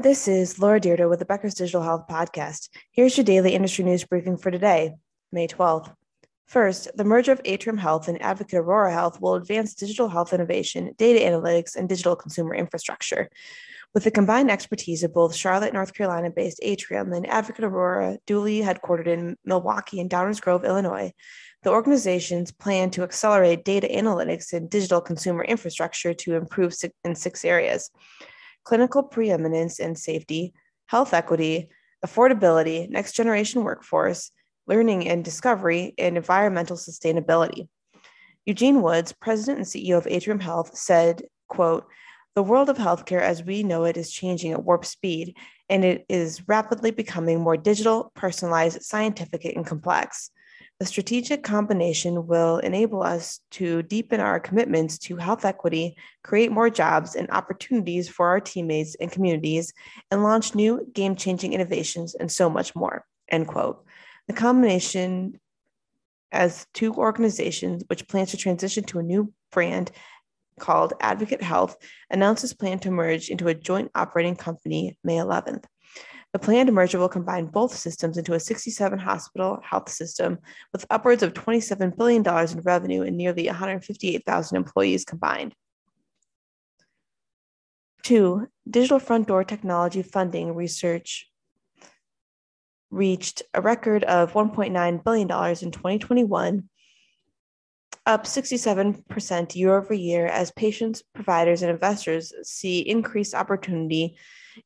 This is Laura Dyrda with the Becker's Digital Health Podcast. Here's your daily industry news briefing for today, May 12th. First, the merger of Atrium Health and Advocate Aurora Health will advance digital health innovation, data analytics, and digital consumer infrastructure. With the combined expertise of both Charlotte, North Carolina based Atrium and Advocate Aurora, duly headquartered in Milwaukee and Downers Grove, Illinois, the organizations plan to accelerate data analytics and digital consumer infrastructure to improve in six areas clinical preeminence and safety, health equity, affordability, next generation workforce, learning and discovery, and environmental sustainability. Eugene Woods, president and CEO of Atrium Health, said, quote, the world of healthcare as we know it is changing at warp speed, and it is rapidly becoming more digital, personalized, scientific, and complex. The strategic combination will enable us to deepen our commitments to health equity, create more jobs and opportunities for our teammates and communities, and launch new game changing innovations and so much more. End quote. The combination as two organizations which plans to transition to a new brand called Advocate Health announces plan to merge into a joint operating company May 11th. The planned merger will combine both systems into a 67 hospital health system with upwards of $27 billion in revenue and nearly 158,000 employees combined. Two, digital front door technology funding research reached a record of $1.9 billion in 2021, up 67% year over year as patients, providers, and investors see increased opportunity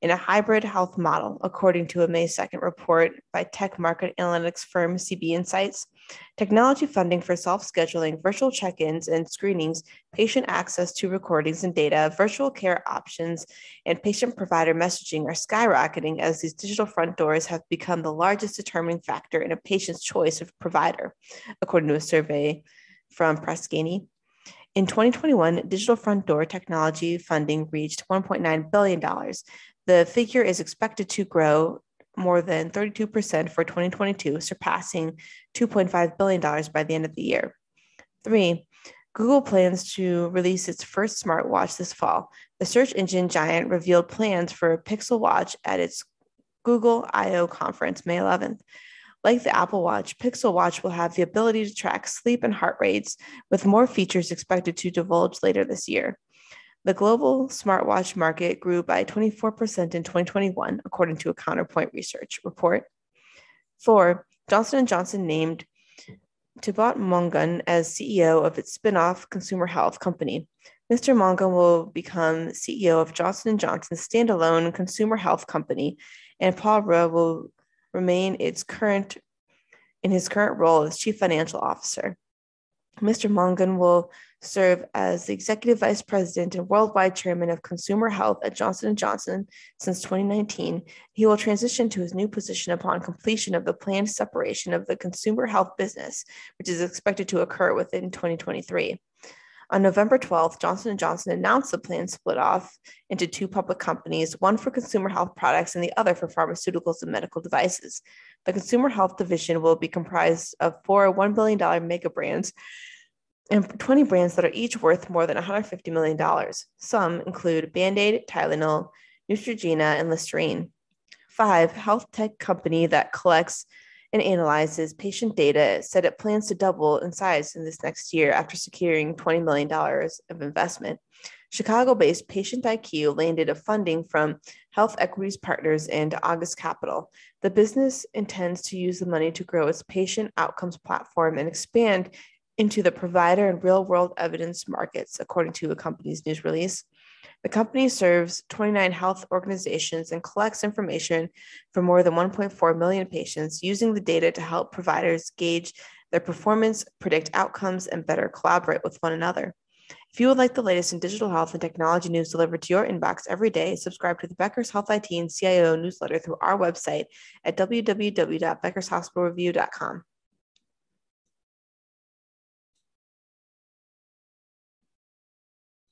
in a hybrid health model, according to a May 2nd report by tech market analytics firm CB Insights. Technology funding for self scheduling, virtual check ins and screenings, patient access to recordings and data, virtual care options, and patient provider messaging are skyrocketing as these digital front doors have become the largest determining factor in a patient's choice of provider, according to a survey from Press In 2021, digital front door technology funding reached $1.9 billion, the figure is expected to grow more than 32% for 2022, surpassing $2.5 billion by the end of the year. Three, Google plans to release its first smartwatch this fall. The search engine giant revealed plans for a Pixel Watch at its Google I/O conference May 11th. Like the Apple Watch, Pixel Watch will have the ability to track sleep and heart rates, with more features expected to divulge later this year. The global smartwatch market grew by 24% in 2021, according to a Counterpoint Research report. Four, Johnson & Johnson named Thibaut Mongon as CEO of its spin-off consumer health company. Mr. Mongon will become CEO of Johnson & Johnson's standalone consumer health company, and Paul Ruh will remain its current in his current role as chief financial officer. Mr. Mongon will serve as the executive vice president and worldwide chairman of consumer health at Johnson & Johnson since 2019. He will transition to his new position upon completion of the planned separation of the consumer health business, which is expected to occur within 2023. On November 12th, Johnson & Johnson announced the planned split off into two public companies, one for consumer health products and the other for pharmaceuticals and medical devices. The consumer health division will be comprised of four $1 billion mega brands and 20 brands that are each worth more than $150 million. Some include Band Aid, Tylenol, Neutrogena, and Listerine. Five, health tech company that collects and analyzes patient data said it plans to double in size in this next year after securing $20 million of investment. Chicago based Patient IQ landed a funding from Health Equities Partners and August Capital. The business intends to use the money to grow its patient outcomes platform and expand into the provider and real world evidence markets, according to a company's news release. The company serves 29 health organizations and collects information from more than 1.4 million patients using the data to help providers gauge their performance, predict outcomes, and better collaborate with one another. If you would like the latest in digital health and technology news delivered to your inbox every day, subscribe to the Becker's Health IT and CIO newsletter through our website at www.beckershospitalreview.com.